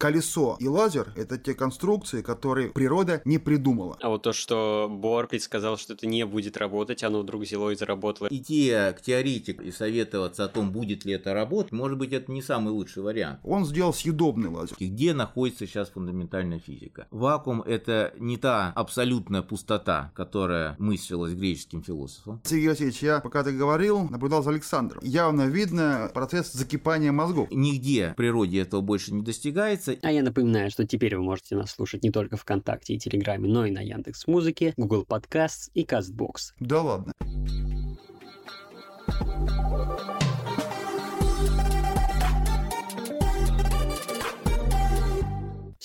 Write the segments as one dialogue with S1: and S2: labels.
S1: Колесо и лазер – это те конструкции, которые природа не придумала.
S2: А вот то, что Бор предсказал, что это не будет работать, оно вдруг взяло и заработало.
S3: Идти к теоретику и советоваться о том, будет ли это работать, может быть, это не самый лучший вариант.
S1: Он сделал съедобный лазер.
S3: И где находится сейчас фундаментальная физика? Вакуум – это не та абсолютная пустота, которая мыслилась греческим философом.
S1: Сергей Васильевич, я, пока ты говорил, наблюдал за Александром. Явно видно процесс закипания мозгов.
S3: Нигде в природе этого больше не достигается,
S2: нравится. А я напоминаю, что теперь вы можете нас слушать не только ВКонтакте и Телеграме, но и на Яндекс Музыке, Google Podcasts и Castbox.
S1: Да ладно.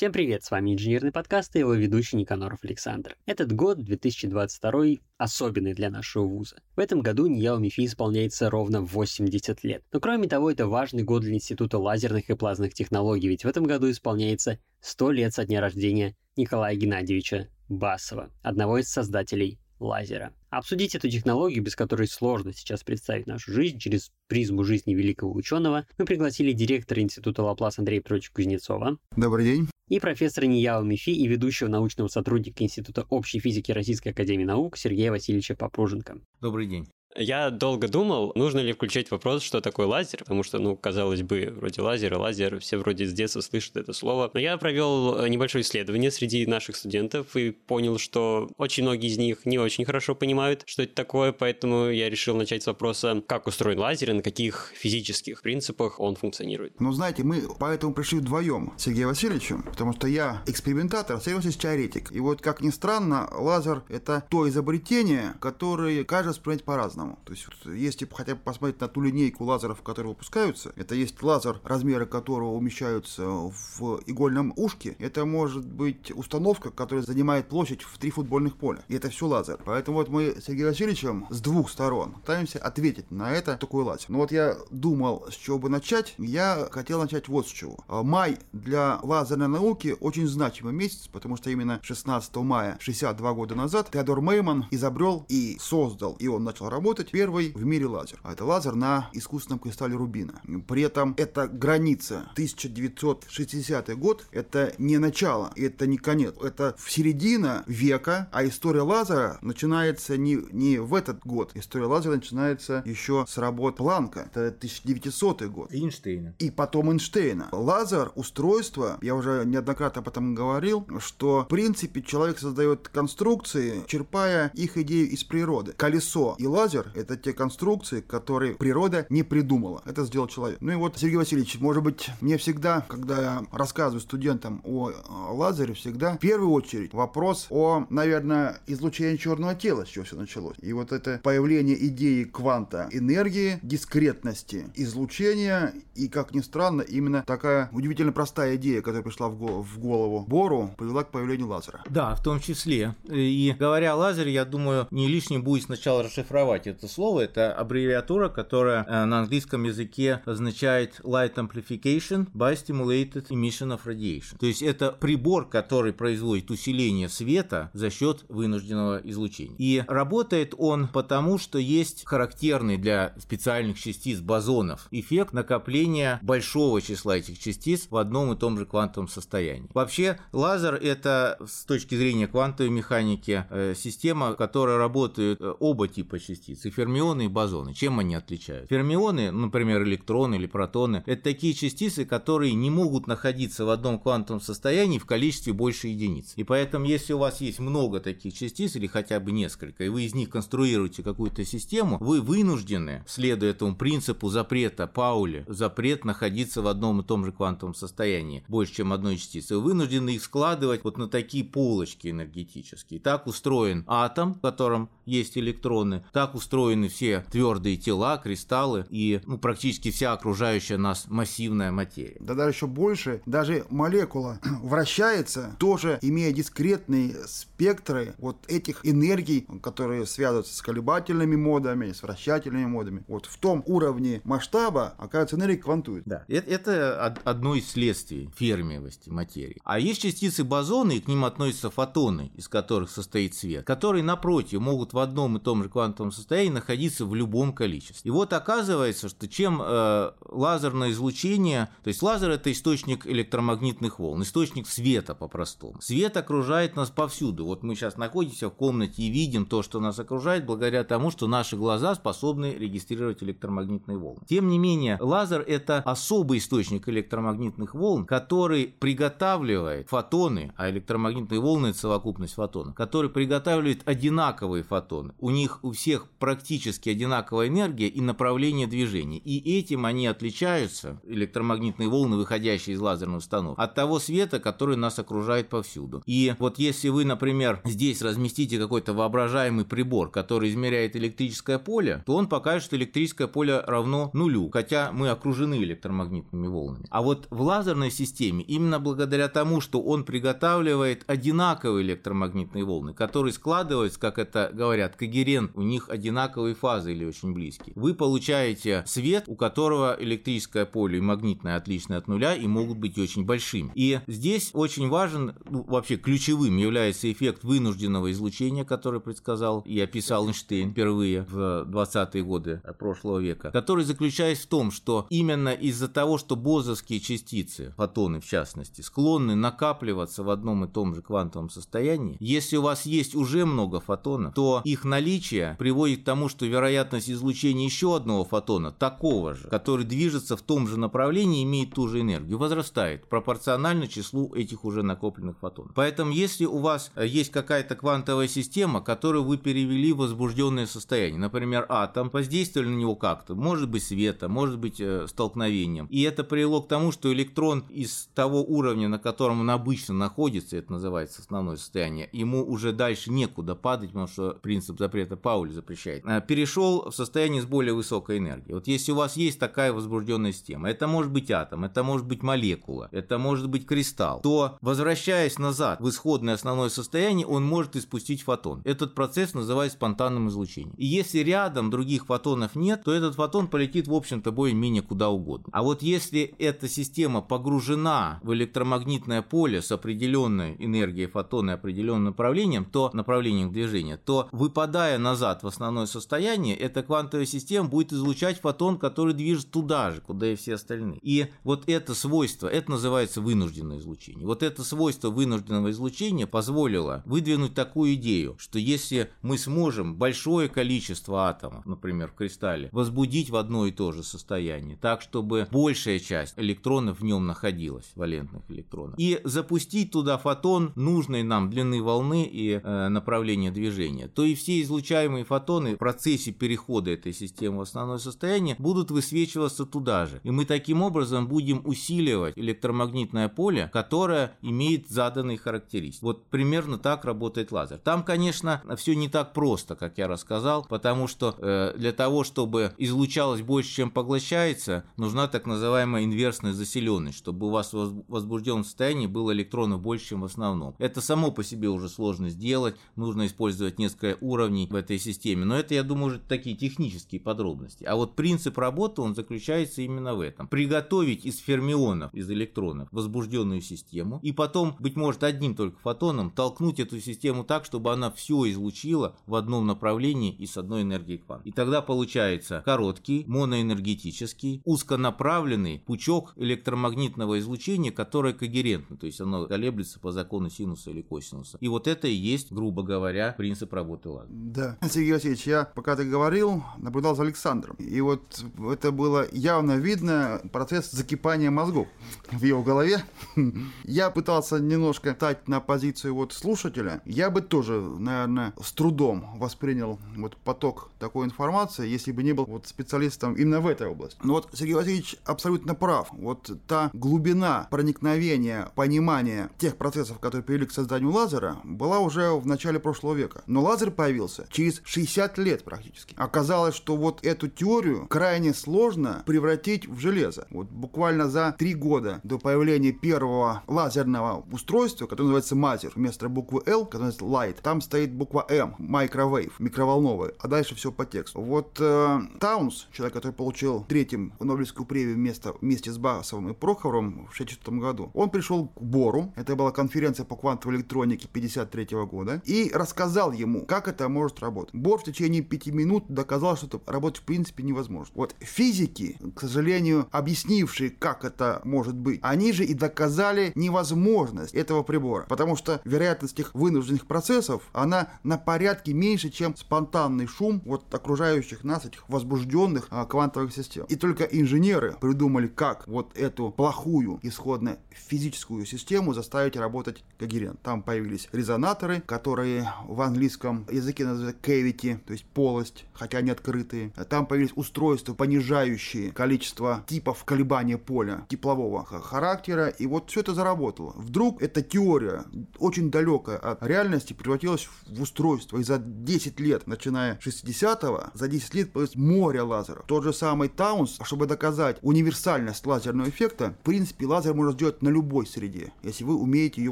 S2: Всем привет, с вами инженерный подкаст и его ведущий Никаноров Александр. Этот год, 2022, особенный для нашего вуза. В этом году НИЯУ МИФИ исполняется ровно 80 лет. Но кроме того, это важный год для Института лазерных и плазменных технологий, ведь в этом году исполняется 100 лет со дня рождения Николая Геннадьевича Басова, одного из создателей лазера. Обсудить эту технологию, без которой сложно сейчас представить нашу жизнь через призму жизни великого ученого, мы пригласили директора Института Лаплас Андрея Петровича Кузнецова.
S1: Добрый день.
S2: И профессора Нияо Мифи и ведущего научного сотрудника Института общей физики Российской Академии Наук Сергея Васильевича Попруженко.
S3: Добрый день.
S2: Я долго думал, нужно ли включать вопрос, что такое лазер, потому что, ну, казалось бы, вроде лазер лазер, все вроде с детства слышат это слово. Но я провел э, небольшое исследование среди наших студентов и понял, что очень многие из них не очень хорошо понимают, что это такое, поэтому я решил начать с вопроса, как устроен лазер и на каких физических принципах он функционирует.
S1: Ну, знаете, мы поэтому пришли вдвоем с Сергеем Васильевичем, потому что я экспериментатор, Сергей Васильевич теоретик. И вот, как ни странно, лазер – это то изобретение, которое каждый воспринимает по-разному по-разному. То есть, вот, если хотя бы посмотреть на ту линейку лазеров, которые выпускаются, это есть лазер, размеры которого умещаются в игольном ушке. Это может быть установка, которая занимает площадь в три футбольных поля. И это все лазер. Поэтому вот мы с Сергеем Васильевичем с двух сторон пытаемся ответить на это такой лазер. Но вот я думал, с чего бы начать. Я хотел начать вот с чего. А, май для лазерной науки очень значимый месяц, потому что именно 16 мая 62 года назад Теодор Мейман изобрел и создал, и он начал работать работать первый в мире лазер. А это лазер на искусственном кристалле рубина. При этом это граница 1960 год, это не начало, это не конец, это середина века, а история лазера начинается не, не в этот год. История лазера начинается еще с работ Планка, это 1900 год.
S3: Эйнштейна.
S1: И потом Эйнштейна. Лазер, устройство, я уже неоднократно об этом говорил, что в принципе человек создает конструкции, черпая их идею из природы. Колесо и лазер лазер – это те конструкции, которые природа не придумала. Это сделал человек. Ну и вот, Сергей Васильевич, может быть, мне всегда, когда я рассказываю студентам о лазере, всегда в первую очередь вопрос о, наверное, излучении черного тела, с чего все началось. И вот это появление идеи кванта энергии, дискретности излучения и, как ни странно, именно такая удивительно простая идея, которая пришла в голову, в голову Бору, привела к появлению лазера.
S3: Да, в том числе. И говоря о лазере, я думаю, не лишним будет сначала расшифровать это слово. Это аббревиатура, которая э, на английском языке означает Light Amplification by Stimulated Emission of Radiation. То есть это прибор, который производит усиление света за счет вынужденного излучения. И работает он потому, что есть характерный для специальных частиц бозонов эффект накопления большого числа этих частиц в одном и том же квантовом состоянии. Вообще лазер это с точки зрения квантовой механики э, система, которая работает э, оба типа частиц частицы, фермионы и бозоны. Чем они отличаются? Фермионы, например, электроны или протоны, это такие частицы, которые не могут находиться в одном квантовом состоянии в количестве больше единиц. И поэтому, если у вас есть много таких частиц или хотя бы несколько, и вы из них конструируете какую-то систему, вы вынуждены, следуя этому принципу запрета Паули, запрет находиться в одном и том же квантовом состоянии, больше, чем одной частицы, вы вынуждены их складывать вот на такие полочки энергетические. Так устроен атом, в котором есть электроны, так устроен устроены все твердые тела, кристаллы и ну, практически вся окружающая нас массивная материя.
S1: Да даже еще больше, даже молекула вращается, тоже имея дискретные спектры вот этих энергий, которые связываются с колебательными модами, с вращательными модами. Вот в том уровне масштаба, оказывается, энергия квантует.
S3: Да, это, это одно из следствий фермиевости материи. А есть частицы бозоны, и к ним относятся фотоны, из которых состоит свет, которые, напротив, могут в одном и том же квантовом состоянии состоянии находиться в любом количестве. И вот оказывается, что чем э, лазерное излучение, то есть лазер это источник электромагнитных волн, источник света по-простому. Свет окружает нас повсюду. Вот мы сейчас находимся в комнате и видим то, что нас окружает, благодаря тому, что наши глаза способны регистрировать электромагнитные волны. Тем не менее, лазер это особый источник электромагнитных волн, который приготавливает фотоны, а электромагнитные волны это совокупность фотонов, который приготавливает одинаковые фотоны. У них у всех практически одинаковая энергия и направление движения. И этим они отличаются, электромагнитные волны, выходящие из лазерных установок, от того света, который нас окружает повсюду. И вот если вы, например, здесь разместите какой-то воображаемый прибор, который измеряет электрическое поле, то он покажет, что электрическое поле равно нулю, хотя мы окружены электромагнитными волнами. А вот в лазерной системе, именно благодаря тому, что он приготавливает одинаковые электромагнитные волны, которые складываются, как это говорят, когерент, у них одинаковые фазы или очень близкие, вы получаете свет, у которого электрическое поле и магнитное отличное от нуля и могут быть очень большими. И здесь очень важен, ну, вообще ключевым является эффект вынужденного излучения, который предсказал и описал Эйнштейн впервые в 20-е годы прошлого века, который заключается в том, что именно из-за того, что бозовские частицы, фотоны в частности, склонны накапливаться в одном и том же квантовом состоянии, если у вас есть уже много фотонов, то их наличие приводит к тому, что вероятность излучения еще одного фотона, такого же, который движется в том же направлении, имеет ту же энергию, возрастает пропорционально числу этих уже накопленных фотонов. Поэтому если у вас есть какая-то квантовая система, которую вы перевели в возбужденное состояние, например, атом, воздействовали на него как-то, может быть света, может быть э, столкновением, и это привело к тому, что электрон из того уровня, на котором он обычно находится, это называется основное состояние, ему уже дальше некуда падать, потому что принцип запрета Пауля запрещает, э, перешел в состояние с более высокой энергией. Вот если у вас есть такая возбужденная система, это может быть атом, это может быть молекула, это может быть кристалл, то возвращаясь назад в исходное основное состояние, он может испустить фотон. Этот процесс называется спонтанным излучением. И если рядом других фотонов нет, то этот фотон полетит, в общем-то, более-менее куда угодно. А вот если эта система погружена в электромагнитное поле с определенной энергией фотона и определенным направлением, то направлением движения, то выпадая назад в основное состояние, эта квантовая система будет излучать фотон, который движется туда же, куда и все остальные. И вот это свойство, это называется вынужденное излучение. Вот это свойство вынужденного излучения позволило выдвинуть такую идею, что если мы сможем большое количество атомов, например, в кристалле, возбудить в одно и то же состояние, так, чтобы большая часть электронов в нем находилась, валентных электронов, и запустить туда фотон нужной нам длины волны и э, направления движения, то и все излучаемые фотоны в процессе перехода этой системы в основное состояние будут высвечиваться туда же. И мы таким образом будем усиливать электромагнитное поле, которое имеет заданные характеристики. Вот примерно так работает лазер. Там, конечно, все не так просто, как я рассказал, потому что э, для того, чтобы излучалось больше, чем поглощается, нужна так называемая инверсная заселенность, чтобы у вас в возбужденном состоянии было электронов больше, чем в основном. Это само по себе уже сложно сделать, нужно использовать несколько уровней в этой системе, но это, я думаю, уже такие технические подробности. А вот принцип работы, он заключается именно в этом. Приготовить из фермионов, из электронов, возбужденную систему, и потом, быть может, одним только фотоном толкнуть эту систему так, чтобы она все излучила в одном направлении и с одной энергией квант. И тогда получается короткий, моноэнергетический, узконаправленный пучок электромагнитного излучения, которое когерентно, то есть оно колеблется по закону синуса или косинуса. И вот это и есть, грубо говоря, принцип работы лазера.
S1: Да, Сергей Васильевич, я пока ты говорил, наблюдал за Александром. И вот это было явно видно процесс закипания мозгов в его голове. Я пытался немножко стать на позицию вот слушателя. Я бы тоже, наверное, с трудом воспринял вот поток такой информации, если бы не был вот специалистом именно в этой области. Но вот Сергей Васильевич абсолютно прав. Вот та глубина проникновения, понимания тех процессов, которые привели к созданию лазера, была уже в начале прошлого века. Но лазер появился через 60 лет практически. Оказалось, что вот эту теорию крайне сложно превратить в железо. Вот буквально за три года до появления первого лазерного устройства, которое называется мазер, вместо буквы L, которое называется light, там стоит буква M, microwave, микроволновый, а дальше все по тексту. Вот э, Таунс, человек, который получил третьим Нобелевскую премию вместо, вместе с Басовым и Прохоровым в 1964 году, он пришел к Бору, это была конференция по квантовой электронике 1953 года, и рассказал ему, как это может работать. Бор в течение течение пяти минут доказал, что работать в принципе невозможно. Вот физики, к сожалению, объяснившие, как это может быть, они же и доказали невозможность этого прибора, потому что вероятность этих вынужденных процессов, она на порядке меньше, чем спонтанный шум вот окружающих нас, этих возбужденных а, квантовых систем. И только инженеры придумали, как вот эту плохую исходно физическую систему заставить работать когерент. Там появились резонаторы, которые в английском языке называются cavity, то есть полость, хотя они открытые. Там появились устройства, понижающие количество типов колебания поля теплового характера, и вот все это заработало. Вдруг эта теория, очень далекая от реальности, превратилась в устройство, и за 10 лет, начиная с 60-го, за 10 лет появилось море лазеров. Тот же самый Таунс, чтобы доказать универсальность лазерного эффекта, в принципе, лазер можно сделать на любой среде, если вы умеете ее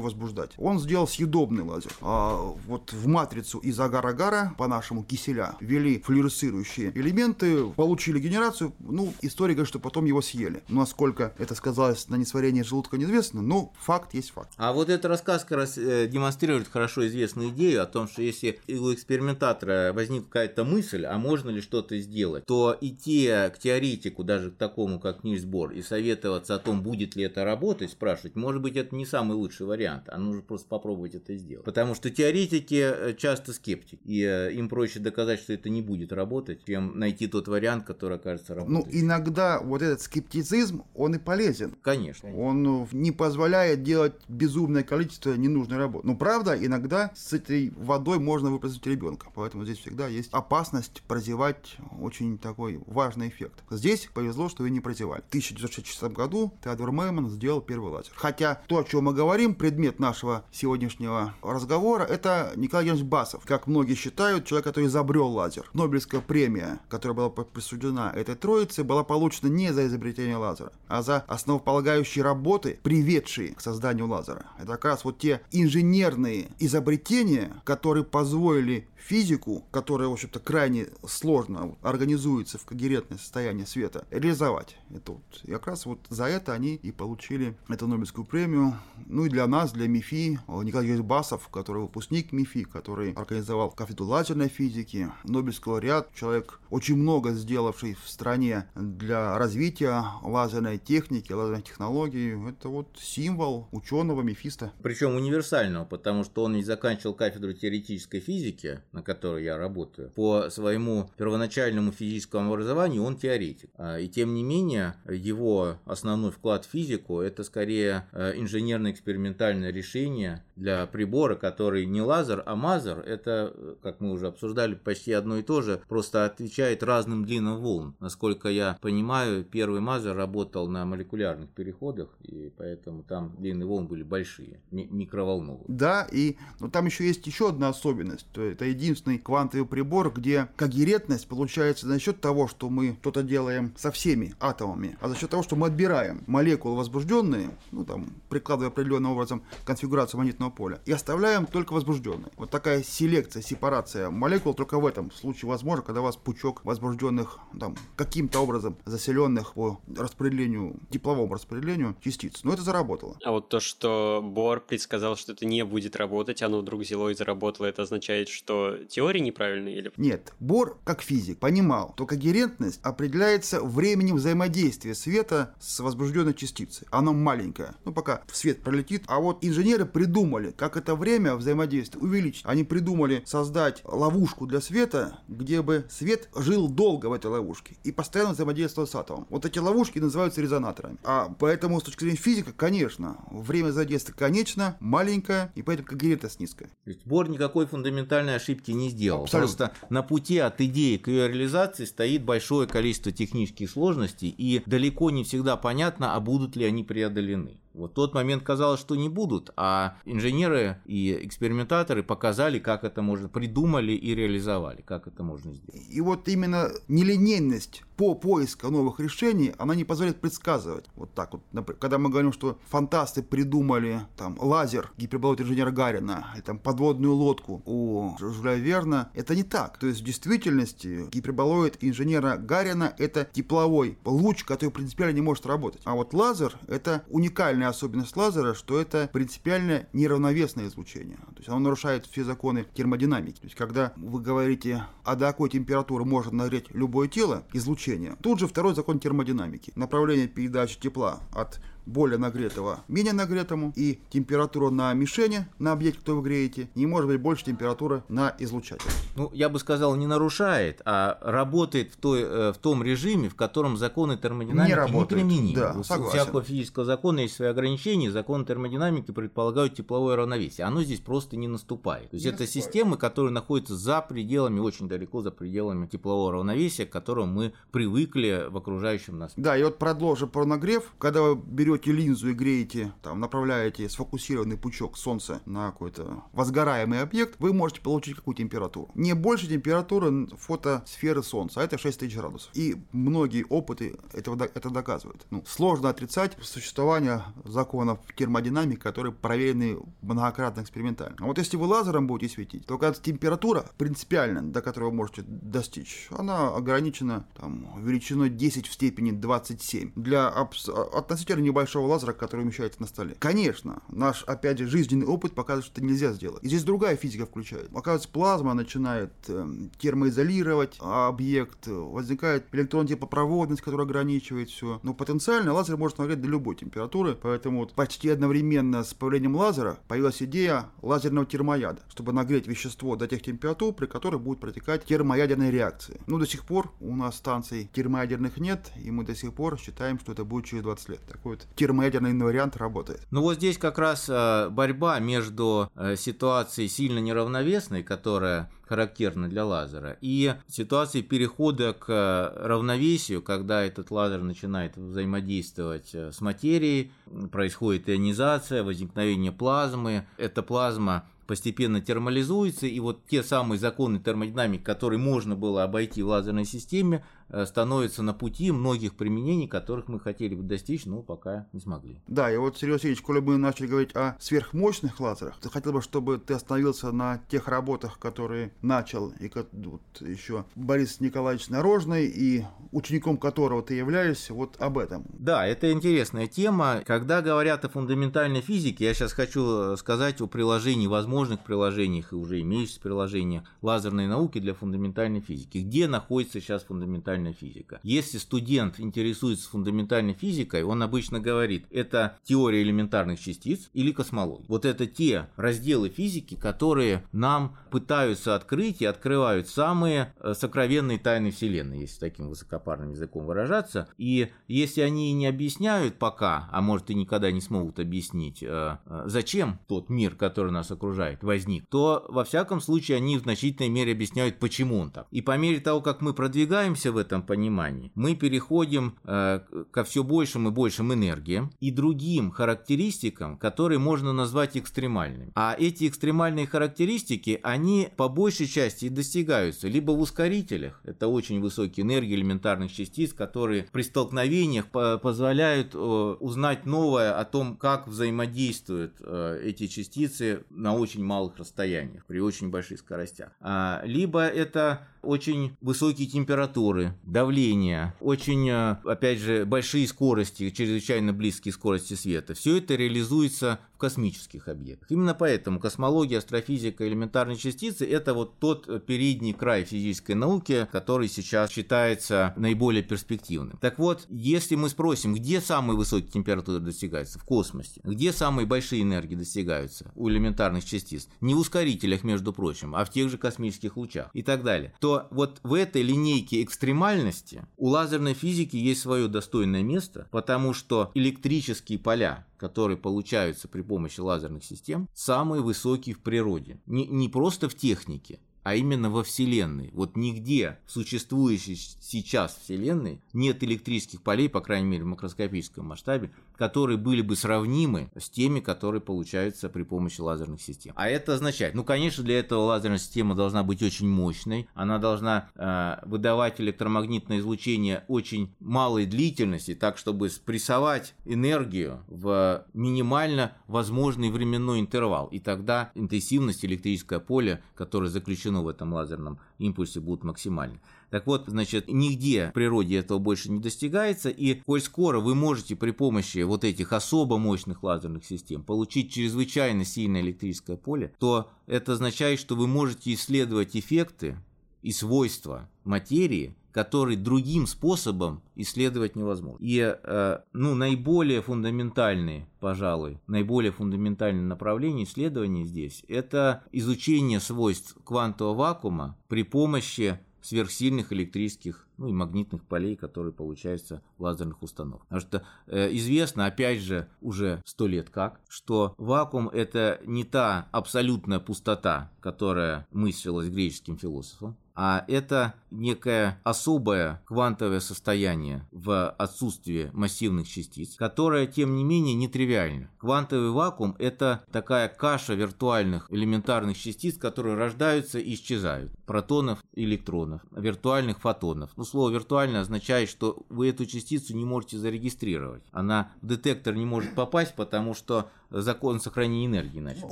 S1: возбуждать. Он сделал съедобный лазер. А вот в матрицу из агар-агара, по-нашему киселя, ввели флюоресцирующие элементы, получили генерацию. Ну, история говорит, что потом его съели. Насколько это сказалось на несварении желудка, неизвестно, но факт есть факт.
S3: А вот этот рассказ как раз э, демонстрирует хорошо известную идею о том, что если у экспериментатора возникла какая-то мысль, а можно ли что-то сделать, то идти к теоретику, даже к такому, как Нильс Бор, и советоваться о том, будет ли это работать, спрашивать, может быть, это не самый лучший вариант, а нужно просто попробовать это сделать. Потому что теоретики э, часто скептики, и э, им проще доказать, что это не будет работать, чем найти тот вариант, который окажется
S1: работать. Ну, иногда вот этот скептицизм, он и полезен.
S3: Конечно.
S1: Он ну, не позволяет делать безумное количество ненужной работы. Но правда, иногда с этой водой можно выпросить ребенка, поэтому здесь всегда есть опасность прозевать очень такой важный эффект. Здесь повезло, что и не прозевали. В 1966 году Теодор Мейман сделал первый лазер. Хотя то, о чем мы говорим, предмет нашего сегодняшнего разговора, это Николай Евгеньевич Басов. Как многие считают, человек, который изобрел лазер. Нобелевская премия, которая была присуждена этой троице, была получена не за изобретение лазера, а за основополагающие работы, приведшие к созданию лазера. Это как раз вот те инженерные изобретения, которые позволили физику, которая, в общем-то, крайне сложно организуется в когерентное состояние света, реализовать. Это вот, и как раз вот за это они и получили эту Нобелевскую премию. Ну и для нас, для МИФИ, Николай Юрьевич Басов, который выпускник МИФИ, который организовал кафедру лазерной физики, Нобелевский лауреат, человек, очень много сделавший в стране для развития лазерной техники, лазерной технологии. Это вот символ ученого мифиста.
S3: Причем универсального, потому что он не заканчивал кафедру теоретической физики, на которой я работаю, по своему первоначальному физическому образованию он теоретик. А, и тем не менее, его основной вклад в физику – это скорее э, инженерно-экспериментальное решение для прибора, который не лазер, а мазер. Это, э, как мы уже обсуждали, почти одно и то же, просто отвечает разным длинам волн. Насколько я понимаю, первый мазер работал на молекулярных переходах, и поэтому там длины волн были большие, микроволновые.
S1: Да, и ну, там еще есть еще одна особенность. Это единственный квантовый прибор, где когерентность получается за счет того, что мы что-то делаем со всеми атомами, а за счет того, что мы отбираем молекулы возбужденные, ну там, прикладывая определенным образом конфигурацию магнитного поля, и оставляем только возбужденные. Вот такая селекция, сепарация молекул только в этом случае возможно, когда у вас пучок возбужденных там каким-то образом заселенных по распределению, тепловому распределению частиц. Но это заработало.
S2: А вот то, что Бор предсказал, что это не будет работать, оно вдруг взяло и заработало, это означает, что теория неправильная или...
S1: Нет, Бор, как физик, понимал, что когерентность определяется временем взаимодействия света с возбужденной частицей. Оно маленькое. Ну, пока свет пролетит. А вот инженеры придумали, как это время взаимодействия увеличить. Они придумали создать ловушку для света, где бы свет жил долго в этой ловушке и постоянно взаимодействовал с атомом. Вот эти ловушки называются резонаторами. А поэтому, с точки зрения физика, конечно, время взаимодействия конечно, маленькое, и поэтому когерентность низкая.
S3: Бор никакой фундаментальной ошибки ошибки не сделал. Абсолютно. Просто на пути от идеи к ее реализации стоит большое количество технических сложностей, и далеко не всегда понятно, а будут ли они преодолены. Вот тот момент казалось, что не будут, а инженеры и экспериментаторы показали, как это можно, придумали и реализовали, как это можно сделать.
S1: И вот именно нелинейность по поиску новых решений, она не позволяет предсказывать. Вот так вот. Например, когда мы говорим, что фантасты придумали там лазер гиперболоид инженера Гарина, или там подводную лодку у Жюля Верна, это не так. То есть в действительности гиперболоид инженера Гарина это тепловой луч, который принципиально не может работать. А вот лазер это уникальная особенность лазера, что это принципиально неравновесное излучение. То есть оно нарушает все законы термодинамики. То есть когда вы говорите, а до какой температуры может нагреть любое тело, излучение, тут же второй закон термодинамики. Направление передачи тепла от более нагретого менее нагретому, и температура на мишени, на объекте, кто вы греете, не может быть больше температуры на излучателе.
S3: Ну, я бы сказал, не нарушает, а работает в, той, э, в том режиме, в котором законы термодинамики не, работает. не применимы. Да, У всякого физического закона есть свои ограничения, законы термодинамики предполагают тепловое равновесие. Оно здесь просто не наступает. То есть не это наступает. системы, которые находятся за пределами, очень далеко за пределами теплового равновесия, к которому мы привыкли в окружающем нас.
S1: Да, и вот продолжим про нагрев. Когда вы берете берете линзу и греете, там, направляете сфокусированный пучок солнца на какой-то возгораемый объект, вы можете получить какую температуру. Не больше температуры фотосферы солнца, а это 6000 градусов. И многие опыты этого, это доказывают. Ну, сложно отрицать существование законов термодинамики, которые проверены многократно экспериментально. А вот если вы лазером будете светить, то когда температура принципиально, до которой вы можете достичь, она ограничена там, величиной 10 в степени 27. Для относительно небольшого большого лазера, который умещается на столе. Конечно, наш, опять же, жизненный опыт показывает, что это нельзя сделать. И здесь другая физика включает. Оказывается, плазма начинает э, термоизолировать объект, возникает электрон типа проводность, которая ограничивает все. Но потенциально лазер может нагреть до любой температуры, поэтому вот почти одновременно с появлением лазера появилась идея лазерного термояда, чтобы нагреть вещество до тех температур, при которых будут протекать термоядерные реакции. Ну, до сих пор у нас станций термоядерных нет, и мы до сих пор считаем, что это будет через 20 лет. Такой вот термоядерный вариант работает.
S3: Ну вот здесь как раз э, борьба между э, ситуацией сильно неравновесной, которая характерна для лазера, и ситуацией перехода к э, равновесию, когда этот лазер начинает взаимодействовать с материей, происходит ионизация, возникновение плазмы. Эта плазма постепенно термализуется, и вот те самые законы термодинамики, которые можно было обойти в лазерной системе, становится на пути многих применений, которых мы хотели бы достичь, но пока не смогли.
S1: Да, и вот, Сергей Васильевич, коли мы начали говорить о сверхмощных лазерах, ты хотел бы, чтобы ты остановился на тех работах, которые начал и вот еще Борис Николаевич Нарожный, и учеником которого ты являешься, вот об этом.
S3: Да, это интересная тема. Когда говорят о фундаментальной физике, я сейчас хочу сказать о приложении, возможных приложениях и уже имеющихся приложениях лазерной науки для фундаментальной физики. Где находится сейчас фундаментальная фундаментальная физика. Если студент интересуется фундаментальной физикой, он обычно говорит, это теория элементарных частиц или космология. Вот это те разделы физики, которые нам пытаются открыть и открывают самые э, сокровенные тайны Вселенной, если таким высокопарным языком выражаться. И если они не объясняют пока, а может и никогда не смогут объяснить, э, э, зачем тот мир, который нас окружает, возник, то во всяком случае они в значительной мере объясняют, почему он так. И по мере того, как мы продвигаемся в этом этом понимании, мы переходим э, ко все большим и большим энергиям и другим характеристикам, которые можно назвать экстремальными. А эти экстремальные характеристики, они по большей части достигаются либо в ускорителях, это очень высокие энергии элементарных частиц, которые при столкновениях позволяют э, узнать новое о том, как взаимодействуют э, эти частицы на очень малых расстояниях, при очень больших скоростях. А, либо это очень высокие температуры, давление, очень, э, опять же, большие скорости, чрезвычайно близкие скорости света. Все это реализуется космических объектах. Именно поэтому космология, астрофизика, элементарные частицы – это вот тот э, передний край физической науки, который сейчас считается наиболее перспективным. Так вот, если мы спросим, где самые высокие температуры достигаются? В космосе. Где самые большие энергии достигаются у элементарных частиц? Не в ускорителях, между прочим, а в тех же космических лучах и так далее. То вот в этой линейке экстремальности у лазерной физики есть свое достойное место, потому что электрические поля, которые получаются при помощи лазерных систем, самые высокие в природе. Не, не просто в технике, а именно во Вселенной. Вот нигде в существующей сейчас Вселенной нет электрических полей, по крайней мере в макроскопическом масштабе, которые были бы сравнимы с теми, которые получаются при помощи лазерных систем. А это означает, ну, конечно, для этого лазерная система должна быть очень мощной, она должна э, выдавать электромагнитное излучение очень малой длительности, так чтобы спрессовать энергию в минимально возможный временной интервал. И тогда интенсивность электрическое поле, которое заключено в этом лазерном импульсе, будет максимальной. Так вот, значит, нигде в природе этого больше не достигается, и коль скоро вы можете при помощи вот этих особо мощных лазерных систем получить чрезвычайно сильное электрическое поле, то это означает, что вы можете исследовать эффекты и свойства материи, которые другим способом исследовать невозможно. И э, ну, наиболее фундаментальные, пожалуй, наиболее фундаментальное направление исследований здесь – это изучение свойств квантового вакуума при помощи сверхсильных электрических ну и магнитных полей, которые получаются в лазерных установках. Потому что э, известно, опять же, уже сто лет как, что вакуум это не та абсолютная пустота, которая мыслилась греческим философом, а это некое особое квантовое состояние в отсутствии массивных частиц, которое, тем не менее, нетривиально. Квантовый вакуум – это такая каша виртуальных элементарных частиц, которые рождаются и исчезают. Протонов, электронов, виртуальных фотонов. Ну, слово «виртуально» означает, что вы эту частицу не можете зарегистрировать. Она в детектор не может попасть, потому что закон сохранения энергии. Значит,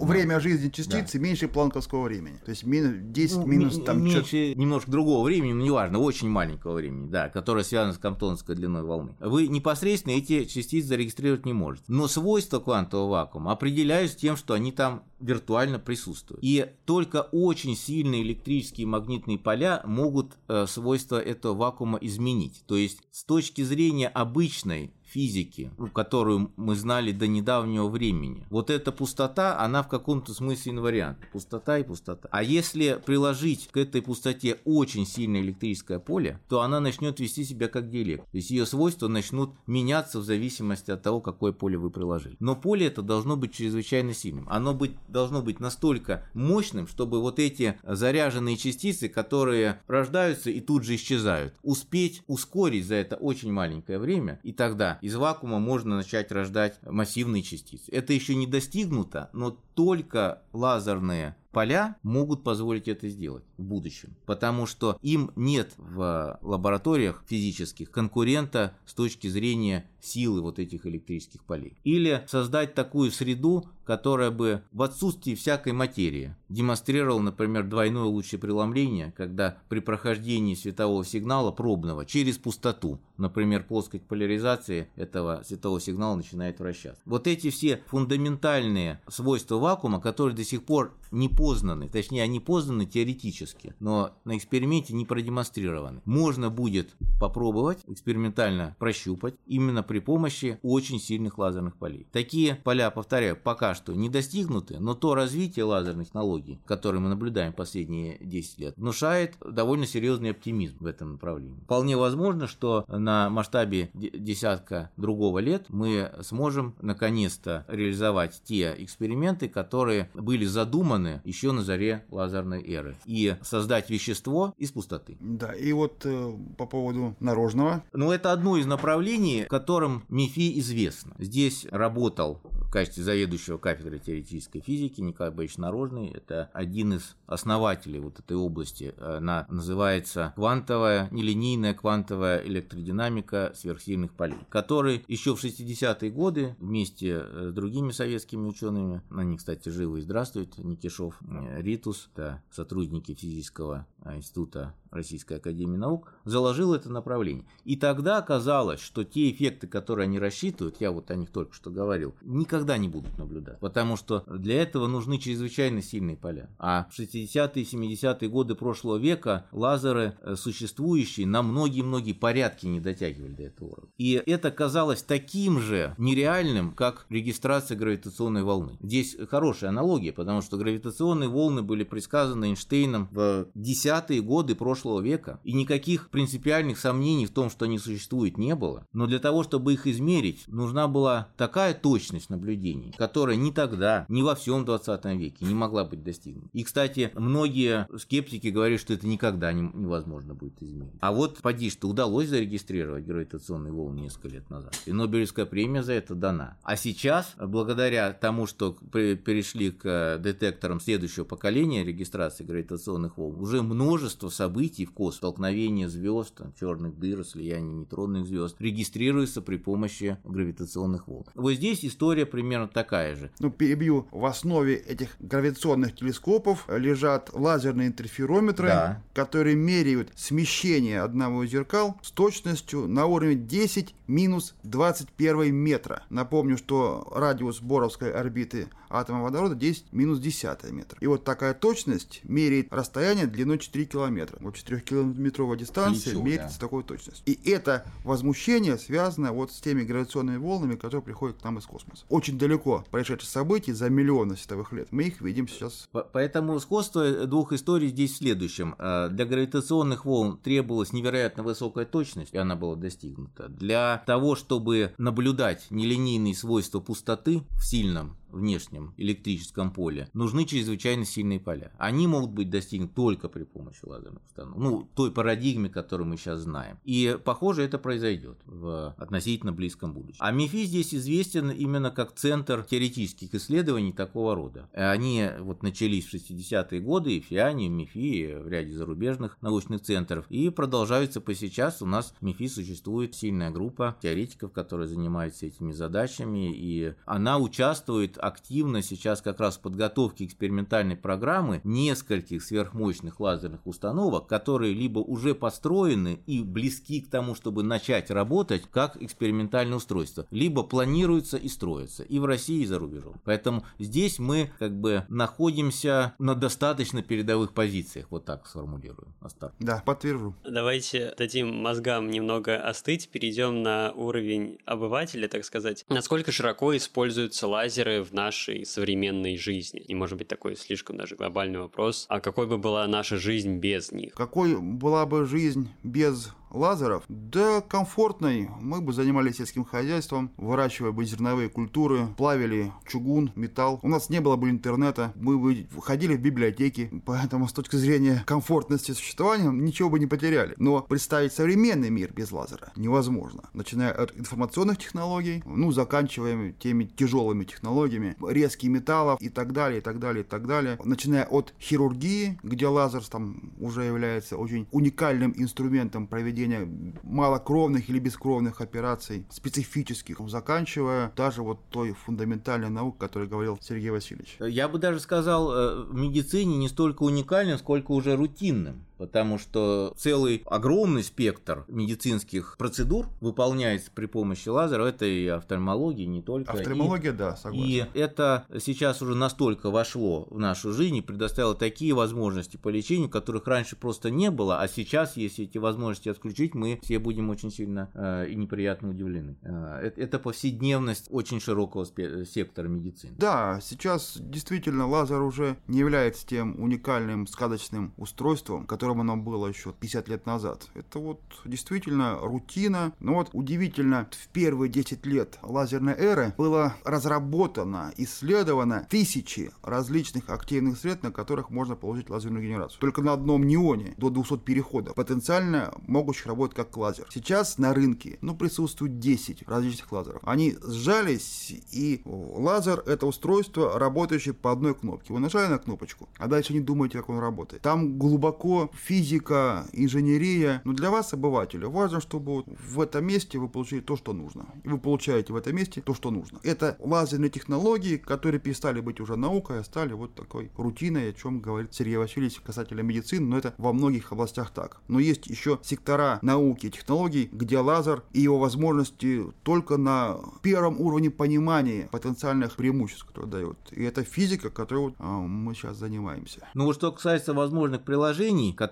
S1: Время жизни частицы да. меньше планковского времени. То есть минус 10 ну, минус там...
S3: Меньше немножко другого времени, но неважно, очень маленького времени, да, которое связано с комптоновской длиной волны. Вы непосредственно эти частицы зарегистрировать не можете. Но свойства квантового вакуума определяются тем, что они там виртуально присутствуют. И только очень сильные электрические и магнитные поля могут э, свойства этого вакуума изменить. То есть с точки зрения обычной физики, которую мы знали до недавнего времени. Вот эта пустота, она в каком-то смысле инвариант. Пустота и пустота. А если приложить к этой пустоте очень сильное электрическое поле, то она начнет вести себя как диэлект. То есть ее свойства начнут меняться в зависимости от того, какое поле вы приложили. Но поле это должно быть чрезвычайно сильным. Оно быть, должно быть настолько мощным, чтобы вот эти заряженные частицы, которые рождаются и тут же исчезают, успеть ускорить за это очень маленькое время, и тогда из вакуума можно начать рождать массивные частицы. Это еще не достигнуто, но только лазерные поля могут позволить это сделать в будущем, потому что им нет в лабораториях физических конкурента с точки зрения силы вот этих электрических полей. Или создать такую среду, которая бы в отсутствии всякой материи демонстрировала, например, двойное лучепреломление, когда при прохождении светового сигнала пробного через пустоту, например, плоскость поляризации этого светового сигнала начинает вращаться. Вот эти все фундаментальные свойства вакуума, которые до сих пор не познаны, точнее, они познаны теоретически, но на эксперименте не продемонстрированы. Можно будет попробовать экспериментально прощупать именно при помощи очень сильных лазерных полей. Такие поля, повторяю, пока что не достигнуты, но то развитие лазерных технологий, которое мы наблюдаем последние 10 лет, внушает довольно серьезный оптимизм в этом направлении. Вполне возможно, что на масштабе десятка другого лет мы сможем наконец-то реализовать те эксперименты, которые были задуманы еще на заре лазерной эры. И создать вещество из пустоты.
S1: Да, и вот э, по поводу наружного.
S3: Ну, это одно из направлений, которым МИФИ известно. Здесь работал в качестве заведующего кафедрой теоретической физики Николай Борисович Нарожный. Это один из основателей вот этой области. Она называется квантовая, нелинейная квантовая электродинамика сверхсильных полей, который еще в 60-е годы вместе с другими советскими учеными, они, кстати, живы и здравствуют, Никишов, э, Ритус, это сотрудники физического института Российской Академии Наук, заложил это направление. И тогда оказалось, что те эффекты, которые они рассчитывают, я вот о них только что говорил, никогда не будут наблюдать. Потому что для этого нужны чрезвычайно сильные поля. А в 60-е и 70-е годы прошлого века лазеры э, существующие на многие-многие порядки не дотягивали до этого уровня. И это казалось таким же нереальным, как регистрация гравитационной волны. Здесь хорошая аналогия, потому что гравитационные волны были предсказаны Эйнштейном в 10-е годы прошлого прошлого века, и никаких принципиальных сомнений в том, что они существуют, не было. Но для того, чтобы их измерить, нужна была такая точность наблюдений, которая ни тогда, ни во всем 20 веке не могла быть достигнута. И, кстати, многие скептики говорят, что это никогда невозможно будет измерить. А вот поди, что удалось зарегистрировать гравитационные волны несколько лет назад. И Нобелевская премия за это дана. А сейчас, благодаря тому, что перешли к детекторам следующего поколения регистрации гравитационных волн, уже множество событий в космосе, столкновения звезд, черных дыр, слияние нейтронных звезд, регистрируется при помощи гравитационных волн. Вот здесь история примерно такая же.
S1: Ну, перебью. В основе этих гравитационных телескопов лежат лазерные интерферометры, да. которые меряют смещение одного из зеркал с точностью на уровне 10 минус 21 метра. Напомню, что радиус Боровской орбиты атома водорода 10 минус 10 метр. И вот такая точность меряет расстояние длиной 4 километра. Вот 4-километровая дистанция Плечу, меряется да. такой точностью. И это возмущение связано вот с теми гравитационными волнами, которые приходят к нам из космоса. Очень далеко происшедших событий за миллионы световых лет. Мы их видим сейчас.
S3: Поэтому сходство двух историй здесь в следующем. Э, для гравитационных волн требовалась невероятно высокая точность, и она была достигнута. Для того, чтобы наблюдать нелинейные свойства пустоты в сильном внешнем электрическом поле, нужны чрезвычайно сильные поля. Они могут быть достигнуты только при помощи лазерных установок. Ну, той парадигме, которую мы сейчас знаем. И, похоже, это произойдет в относительно близком будущем. А МИФИ здесь известен именно как центр теоретических исследований такого рода. Они вот начались в 60-е годы и в ФИАНе, и в МИФИ, и в ряде зарубежных научных центров. И продолжаются по сейчас. У нас в МИФИ существует сильная группа теоретиков, которые занимаются этими задачами. И она участвует активно сейчас как раз в подготовке экспериментальной программы нескольких сверхмощных лазерных установок, которые либо уже построены и близки к тому, чтобы начать работать как экспериментальное устройство, либо планируются и строятся и в России, и за рубежом. Поэтому здесь мы как бы находимся на достаточно передовых позициях, вот так сформулируем.
S1: Остап. Да, подтвержу.
S2: Давайте дадим мозгам немного остыть, перейдем на уровень обывателя, так сказать. Насколько широко используются лазеры в нашей современной жизни? И может быть такой слишком даже глобальный вопрос. А какой бы была наша жизнь без них?
S1: Какой была бы жизнь без лазеров? Да комфортной. Мы бы занимались сельским хозяйством, выращивая бы зерновые культуры, плавили чугун, металл. У нас не было бы интернета, мы бы ходили в библиотеки, поэтому с точки зрения комфортности существования ничего бы не потеряли. Но представить современный мир без лазера невозможно. Начиная от информационных технологий, ну, заканчивая теми тяжелыми технологиями, резких металлов и так далее, и так далее, и так далее. Начиная от хирургии, где лазер там уже является очень уникальным инструментом проведения проведения малокровных или бескровных операций, специфических, заканчивая даже вот той фундаментальной наукой, о которой говорил Сергей Васильевич.
S3: Я бы даже сказал, э, в медицине не столько уникальным, сколько уже рутинным потому что целый огромный спектр медицинских процедур выполняется при помощи лазера. Это и офтальмология, не только.
S1: Офтальмология, и, да, согласен.
S3: И это сейчас уже настолько вошло в нашу жизнь и предоставило такие возможности по лечению, которых раньше просто не было, а сейчас, если эти возможности отключить, мы все будем очень сильно э, и неприятно удивлены. Э, это повседневность очень широкого сектора медицины.
S1: Да, сейчас действительно лазер уже не является тем уникальным сказочным устройством, которое которым оно было еще 50 лет назад. Это вот действительно рутина. Но вот удивительно, в первые 10 лет лазерной эры было разработано, исследовано тысячи различных активных средств, на которых можно получить лазерную генерацию. Только на одном неоне до 200 переходов, потенциально могущих работать как лазер. Сейчас на рынке ну, присутствует 10 различных лазеров. Они сжались, и лазер — это устройство, работающее по одной кнопке. Вы нажали на кнопочку, а дальше не думаете, как он работает. Там глубоко физика, инженерия. Но для вас, обывателя, важно, чтобы в этом месте вы получили то, что нужно. И вы получаете в этом месте то, что нужно. Это лазерные технологии, которые перестали быть уже наукой, а стали вот такой рутиной, о чем говорит Сергей Васильевич касательно медицины, но это во многих областях так. Но есть еще сектора науки и технологий, где лазер и его возможности только на первом уровне понимания потенциальных преимуществ, которые дает. И это физика, которой а, мы сейчас занимаемся.
S3: Ну что касается возможных приложений, которые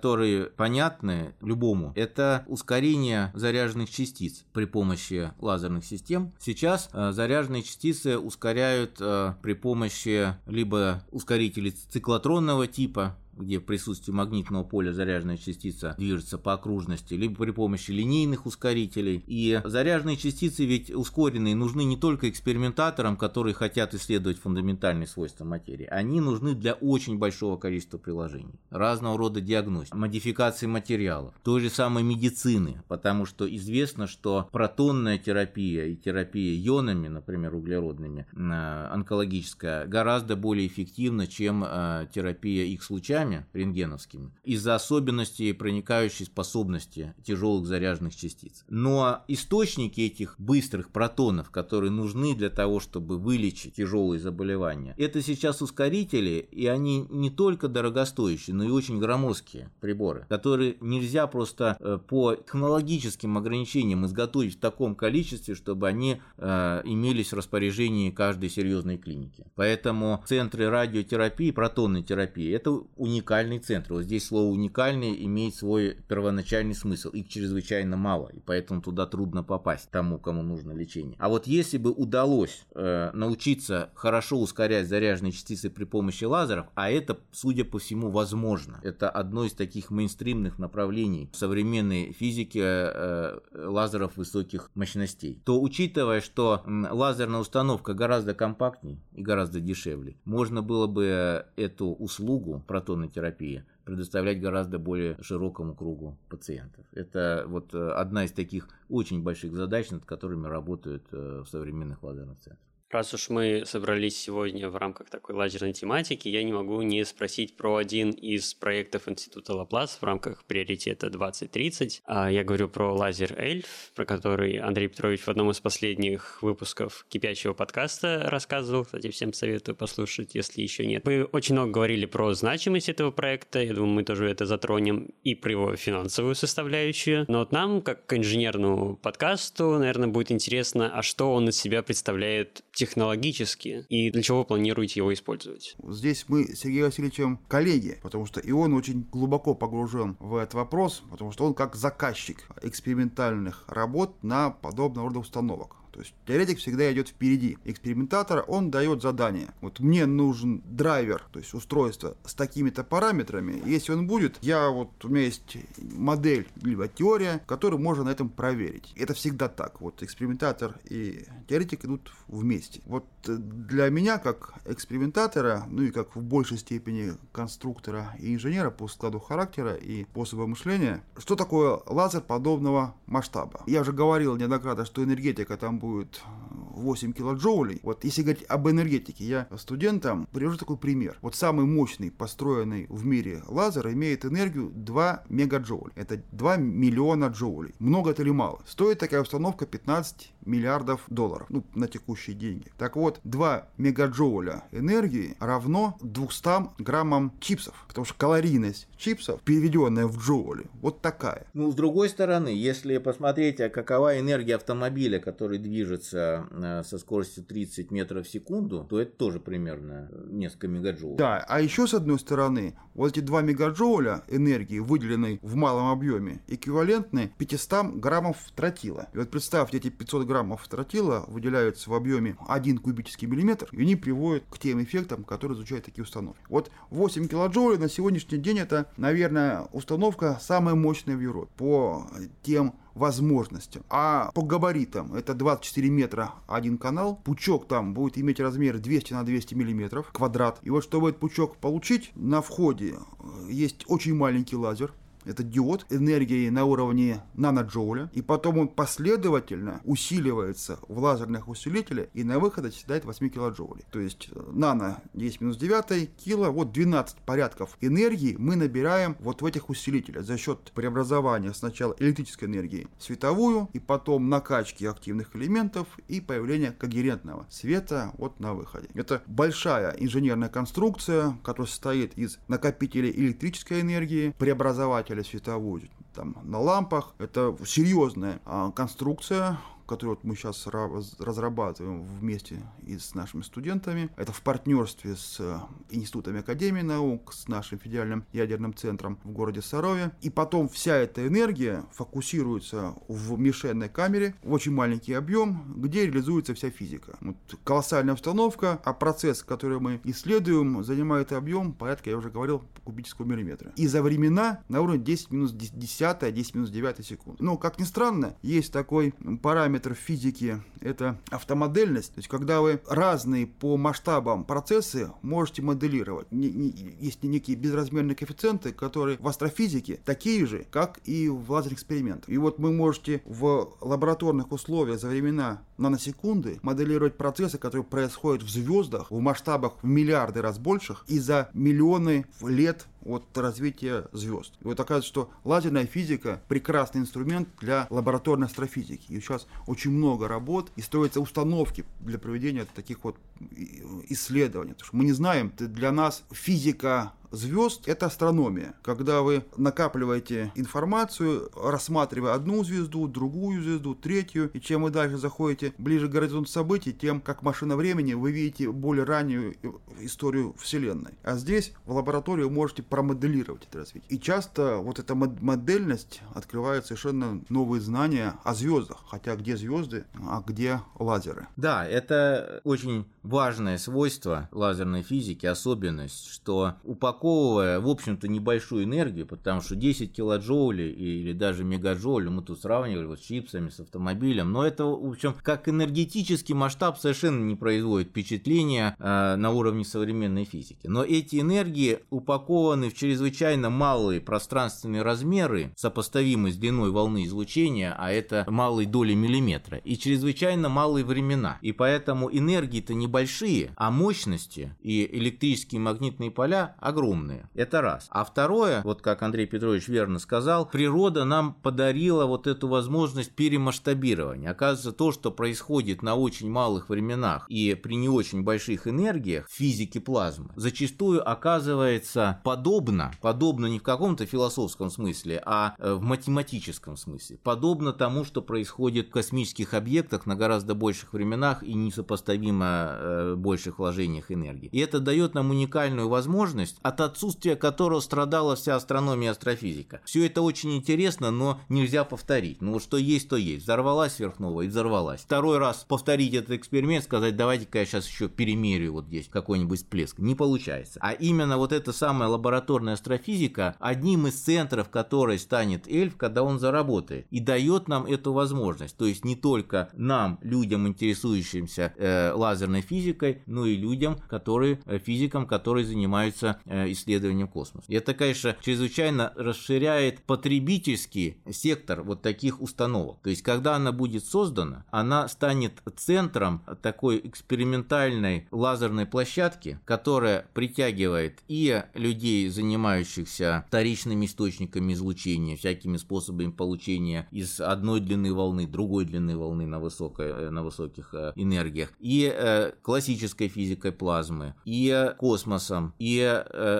S3: понятны любому, это ускорение заряженных частиц при помощи лазерных систем. Сейчас э, заряженные частицы ускоряют э, при помощи либо ускорителей циклотронного типа, где в присутствии магнитного поля заряженная частица движется по окружности, либо при помощи линейных ускорителей. И заряженные частицы ведь ускоренные нужны не только экспериментаторам, которые хотят исследовать фундаментальные свойства материи, они нужны для очень большого количества приложений, разного рода диагностики, модификации материалов, той же самой медицины, потому что известно, что протонная терапия и терапия ионами, например, углеродными, э, онкологическая, гораздо более эффективна, чем э, терапия их лучами рентгеновскими, из-за особенностей проникающей способности тяжелых заряженных частиц. Но источники этих быстрых протонов, которые нужны для того, чтобы вылечить тяжелые заболевания, это сейчас ускорители, и они не только дорогостоящие, но и очень громоздкие приборы, которые нельзя просто э, по технологическим ограничениям изготовить в таком количестве, чтобы они э, имелись в распоряжении каждой серьезной клиники. Поэтому центры радиотерапии, протонной терапии, это уникальный центр. Вот здесь слово уникальный имеет свой первоначальный смысл. Их чрезвычайно мало, и поэтому туда трудно попасть тому, кому нужно лечение. А вот если бы удалось э, научиться хорошо ускорять заряженные частицы при помощи лазеров, а это, судя по всему, возможно. Это одно из таких мейнстримных направлений современной физике э, лазеров высоких мощностей. То учитывая, что лазерная установка гораздо компактнее и гораздо дешевле, можно было бы эту услугу протонной терапии предоставлять гораздо более широкому кругу пациентов. Это вот э, одна из таких очень больших задач, над которыми работают э, в современных лазерных центрах.
S2: Раз уж мы собрались сегодня в рамках такой лазерной тематики, я не могу не спросить про один из проектов Института Лаплас в рамках приоритета 2030. А, я говорю про лазер Эльф, про который Андрей Петрович в одном из последних выпусков кипящего подкаста рассказывал. Кстати, всем советую послушать, если еще нет. Мы очень много говорили про значимость этого проекта. Я думаю, мы тоже это затронем и про его финансовую составляющую. Но вот нам, как к инженерному подкасту, наверное, будет интересно, а что он из себя представляет технологически и для чего вы планируете его использовать?
S1: Здесь мы с Сергеем Васильевичем коллеги, потому что и он очень глубоко погружен в этот вопрос, потому что он как заказчик экспериментальных работ на подобного рода установок. То есть теоретик всегда идет впереди экспериментатора, он дает задание. Вот мне нужен драйвер, то есть устройство с такими-то параметрами. Если он будет, я вот у меня есть модель либо теория, которую можно на этом проверить. Это всегда так. Вот экспериментатор и теоретик идут вместе. Вот для меня, как экспериментатора, ну и как в большей степени конструктора и инженера по складу характера и способу мышления, что такое лазер подобного масштаба? Я уже говорил неоднократно, что энергетика там будет 8 килоджоулей. Вот если говорить об энергетике, я студентам привожу такой пример. Вот самый мощный построенный в мире лазер имеет энергию 2 мегаджоуля. Это 2 миллиона джоулей. Много это или мало? Стоит такая установка 15 миллиардов долларов, ну, на текущие деньги. Так вот, 2 мегаджоуля энергии равно 200 граммам чипсов, потому что калорийность чипсов, переведенная в джоули, вот такая.
S3: Ну, с другой стороны, если посмотреть, а какова энергия автомобиля, который движется э, со скоростью 30 метров в секунду, то это тоже примерно несколько мегаджоулей.
S1: Да, а еще с одной стороны, вот эти 2 мегаджоуля энергии, выделенной в малом объеме, эквивалентны 500 граммов тротила. И вот представьте, эти 500 граммов тротила выделяются в объеме 1 кубический миллиметр, и они приводят к тем эффектам, которые изучают такие установки. Вот 8 килоджоулей на сегодняшний день это, наверное, установка самая мощная в Европе по тем возможностям. А по габаритам это 24 метра один канал. Пучок там будет иметь размер 200 на 200 миллиметров квадрат. И вот чтобы этот пучок получить, на входе есть очень маленький лазер, это диод энергией на уровне наноджоуля, и потом он последовательно усиливается в лазерных усилителях и на выходе достигает 8 килоджоулей. То есть э, нано 10 минус 9 кило, вот 12 порядков энергии мы набираем вот в этих усилителях за счет преобразования сначала электрической энергии в световую, и потом накачки активных элементов и появления когерентного света вот на выходе. Это большая инженерная конструкция, которая состоит из накопителей электрической энергии, преобразователя световую там, на лампах. Это серьезная а, конструкция, который вот мы сейчас разрабатываем вместе и с нашими студентами. Это в партнерстве с э, Институтом Академии наук, с нашим федеральным ядерным центром в городе Сарове. И потом вся эта энергия фокусируется в мишенной камере в очень маленький объем, где реализуется вся физика. Вот колоссальная установка, а процесс, который мы исследуем, занимает объем порядка, я уже говорил, кубического миллиметра. И за времена на уровне 10 минус 10, 10 минус 9 секунд. Но, как ни странно, есть такой параметр в физике, это автомодельность. То есть, когда вы разные по масштабам процессы можете моделировать. Есть некие безразмерные коэффициенты, которые в астрофизике такие же, как и в лазерных экспериментах. И вот вы можете в лабораторных условиях за времена наносекунды моделировать процессы, которые происходят в звездах в масштабах в миллиарды раз больших и за миллионы лет от развития звезд. И вот оказывается, что лазерная физика прекрасный инструмент для лабораторной астрофизики. И сейчас очень много работ и строятся установки для проведения таких вот исследований. Потому что мы не знаем, для нас физика звезд – это астрономия. Когда вы накапливаете информацию, рассматривая одну звезду, другую звезду, третью, и чем вы дальше заходите ближе к горизонту событий, тем, как машина времени, вы видите более раннюю историю Вселенной. А здесь в лаборатории вы можете промоделировать это развитие. И часто вот эта модельность открывает совершенно новые знания о звездах. Хотя где звезды, а где лазеры.
S3: Да, это очень важное свойство лазерной физики, особенность, что упаковывая, в общем-то, небольшую энергию, потому что 10 килоджоулей или даже мегаджоулей, мы тут сравнивали вот с чипсами, с автомобилем, но это, в общем, как энергетический масштаб совершенно не производит впечатления э, на уровне современной физики. Но эти энергии упакованы в чрезвычайно малые пространственные размеры, сопоставимые с длиной волны излучения, а это малые доли миллиметра, и чрезвычайно малые времена. И поэтому энергии-то небольшие большие, а мощности и электрические и магнитные поля огромные. Это раз. А второе, вот как Андрей Петрович верно сказал, природа нам подарила вот эту возможность перемасштабирования. Оказывается, то, что происходит на очень малых временах и при не очень больших энергиях в физике плазмы, зачастую оказывается подобно, подобно не в каком-то философском смысле, а э, в математическом смысле, подобно тому, что происходит в космических объектах на гораздо больших временах и несопоставимо э, больших вложениях энергии. И это дает нам уникальную возможность, от отсутствия которого страдала вся астрономия и астрофизика. Все это очень интересно, но нельзя повторить. Ну вот что есть, то есть. Взорвалась сверхновая и взорвалась. Второй раз повторить этот эксперимент, сказать, давайте-ка я сейчас еще перемерю вот здесь какой-нибудь всплеск. Не получается. А именно вот эта самая лабораторная астрофизика, одним из центров которой станет эльф, когда он заработает. И дает нам эту возможность. То есть не только нам, людям, интересующимся э, лазерной физикой, но и людям, которые, э, физикам, которые занимаются э, исследованием космоса. И это, конечно, чрезвычайно расширяет потребительский сектор вот таких установок. То есть, когда она будет создана, она станет центром такой экспериментальной лазерной площадки, которая притягивает и людей, занимающихся вторичными источниками излучения, всякими способами получения из одной длины волны, другой длины волны на, высокой, э, на высоких энергиях, и классической физикой плазмы, и космосом, и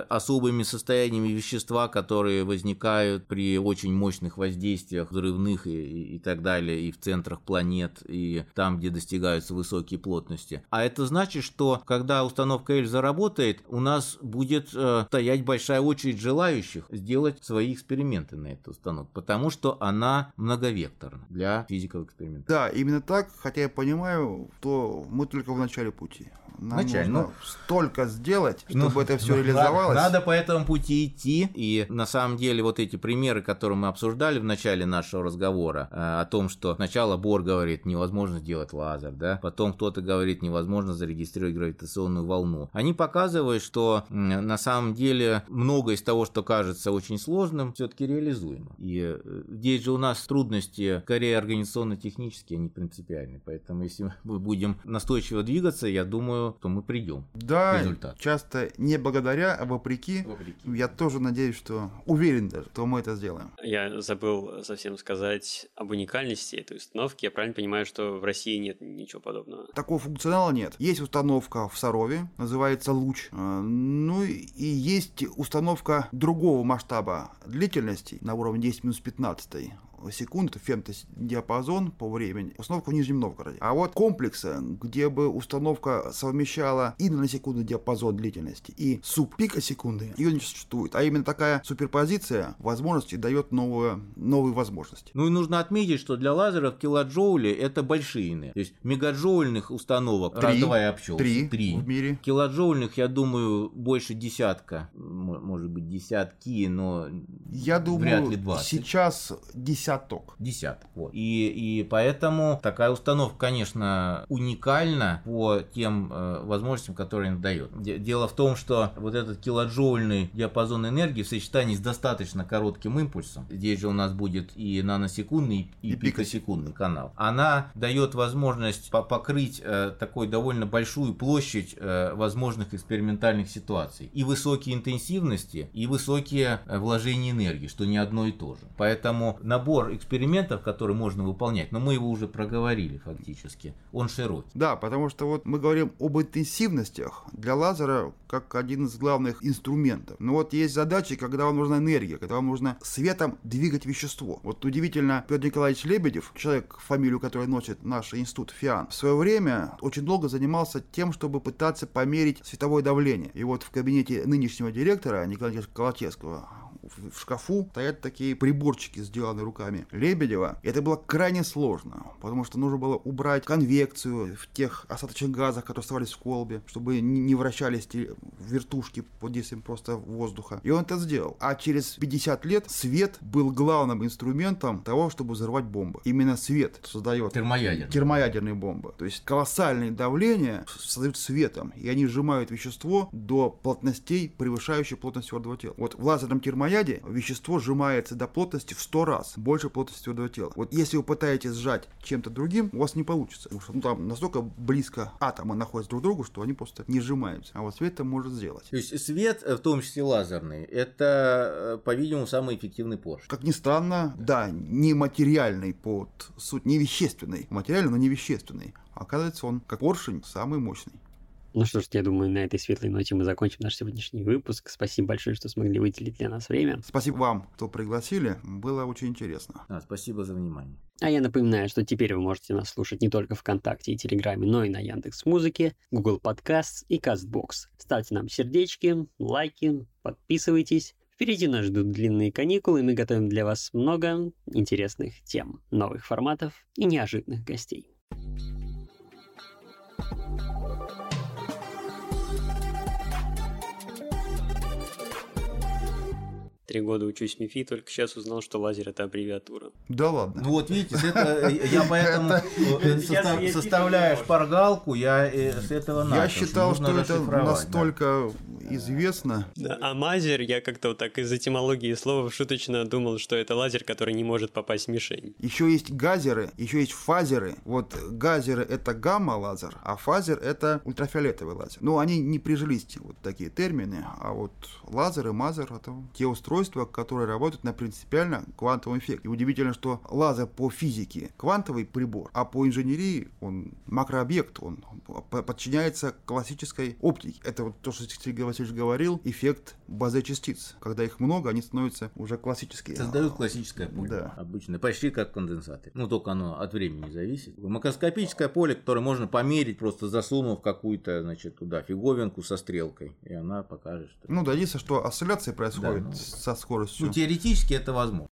S3: особыми состояниями вещества, которые возникают при очень мощных воздействиях взрывных и, и так далее, и в центрах планет, и там, где достигаются высокие плотности. А это значит, что когда установка Эль заработает, у нас будет э, стоять большая очередь желающих сделать свои эксперименты на эту установку, потому что она многовекторна для физиков экспериментов.
S1: Да, именно так, хотя я понимаю, что мы только в начале начале пути. Нам
S3: Началь,
S1: нужно
S3: ну,
S1: столько сделать, чтобы
S3: ну,
S1: это все
S3: ну,
S1: реализовалось.
S3: Надо, надо по этому пути идти. И на самом деле вот эти примеры, которые мы обсуждали в начале нашего разговора, э, о том, что сначала Бор говорит, невозможно сделать лазер, да, потом кто-то говорит, невозможно зарегистрировать гравитационную волну. Они показывают, что на самом деле многое из того, что кажется очень сложным, все-таки реализуемо. И э, здесь же у нас трудности скорее организационно-технические, а не принципиальные. Поэтому если мы будем настойчиво двигаться, я думаю, что мы придем
S1: да,
S3: к результату.
S1: часто не благодаря, а вопреки. вопреки. Я тоже надеюсь, что уверен даже, что мы это сделаем.
S2: Я забыл совсем сказать об уникальности этой установки. Я правильно понимаю, что в России нет ничего подобного?
S1: Такого функционала нет. Есть установка в Сарове, называется «Луч». А, ну и есть установка другого масштаба длительности на уровне 10 минус 15 секунд, это фемтодиапазон по времени, установка в Нижнем Новгороде. А вот комплексы, где бы установка совмещала и наносекундный диапазон длительности, и субпикосекунды, ее не существует. А именно такая суперпозиция возможностей дает новые, новые возможности.
S3: Ну и нужно отметить, что для лазеров килоджоули это большие. То есть мегаджоульных установок,
S1: Три.
S3: раз давай обчелся,
S1: Три,
S3: три.
S1: в мире.
S3: Килоджоульных, я думаю, больше десятка, может быть десятки, но
S1: Я думаю,
S3: Вряд ли 20.
S1: сейчас десяток.
S3: десяток. Вот. И, и поэтому такая установка, конечно, уникальна по тем э, возможностям, которые она дает. Де- Дело в том, что вот этот килоджоульный диапазон энергии в сочетании с достаточно коротким импульсом, здесь же у нас будет и наносекундный, и,
S1: И
S3: пикосекундный канал, она дает возможность по- покрыть э, такой довольно большую площадь э, возможных экспериментальных ситуаций. И высокие интенсивности, и высокие э, вложения энергии, что не одно и то же. Поэтому набор экспериментов, которые можно выполнять, но мы его уже проговорили фактически, он широкий.
S1: Да, потому что вот мы говорим об интенсивностях для лазера как один из главных инструментов. Но вот есть задачи, когда вам нужна энергия, когда вам нужно светом двигать вещество. Вот удивительно, Петр Николаевич Лебедев, человек, фамилию которой носит наш институт ФИАН, в свое время очень долго занимался тем, чтобы пытаться померить световое давление. И вот в кабинете нынешнего директора Николая Колотецкого в шкафу стоят такие приборчики, сделанные руками Лебедева. И это было крайне сложно, потому что нужно было убрать конвекцию в тех остаточных газах, которые оставались в колбе, чтобы не вращались те вертушки под действием просто воздуха. И он это сделал. А через 50 лет свет был главным инструментом того, чтобы взорвать бомбы. Именно свет создает
S3: Термоядерный.
S1: термоядерные бомбы. То есть колоссальные давления создают светом, и они сжимают вещество до плотностей, превышающих плотность твердого тела. Вот в лазерном термояде вещество сжимается до плотности в 100 раз больше плотности твердого тела. Вот если вы пытаетесь сжать чем-то другим, у вас не получится. Потому что ну, там настолько близко атомы находятся друг к другу, что они просто не сжимаются. А вот свет это может сделать.
S3: То есть свет, э, в том числе лазерный, это, э, по-видимому, самый эффективный Porsche.
S1: Как ни странно, да, не материальный под суть, не вещественный. Материальный, но не вещественный. Оказывается, он, как поршень, самый мощный.
S2: Ну что ж, я думаю, на этой светлой ноте мы закончим наш сегодняшний выпуск. Спасибо большое, что смогли выделить для нас время.
S1: Спасибо вам, кто пригласили. Было очень интересно.
S3: А, спасибо за внимание.
S2: А я напоминаю, что теперь вы можете нас слушать не только ВКонтакте и Телеграме, но и на Яндекс Музыке, Google Podcasts и Castbox. Ставьте нам сердечки, лайки, подписывайтесь. Впереди нас ждут длинные каникулы, и мы готовим для вас много интересных тем, новых форматов и неожиданных гостей. Три года учусь в МИФИ, только сейчас узнал, что лазер — это аббревиатура.
S1: Да ладно.
S3: Ну вот видите, с этого, я поэтому э,
S2: Сейчас
S3: состав-
S2: есть
S3: составляя
S2: еще
S3: шпаргалку, я э, с этого начал.
S1: Я считал, что это настолько известно.
S2: А мазер, я как-то вот так из этимологии слова шуточно думал, что это лазер, который не может попасть в мишень.
S1: Еще есть газеры, еще есть фазеры. Вот газеры это гамма-лазер, а фазер это ультрафиолетовый лазер. Ну, они не прижились, вот такие термины, а вот лазер и мазер это те устройства, которые работают на принципиально квантовом эффекте. И удивительно, что лазер по физике квантовый прибор, а по инженерии он макрообъект, он подчиняется классической оптике. Это вот то, что Сергей Васильевич говорил, эффект базы частиц. Когда их много, они становятся уже классические.
S3: Создают классическое поле.
S1: Да.
S3: Обычно. Почти как конденсаторы. Ну, только оно от времени зависит. Макроскопическое поле, которое можно померить, просто засунув какую-то, значит, туда фиговинку со стрелкой. И она покажет, что...
S1: Ну да, единственное, что осцилляции происходят
S3: Да, ну,
S1: со скоростью.
S3: Ну, теоретически это возможно.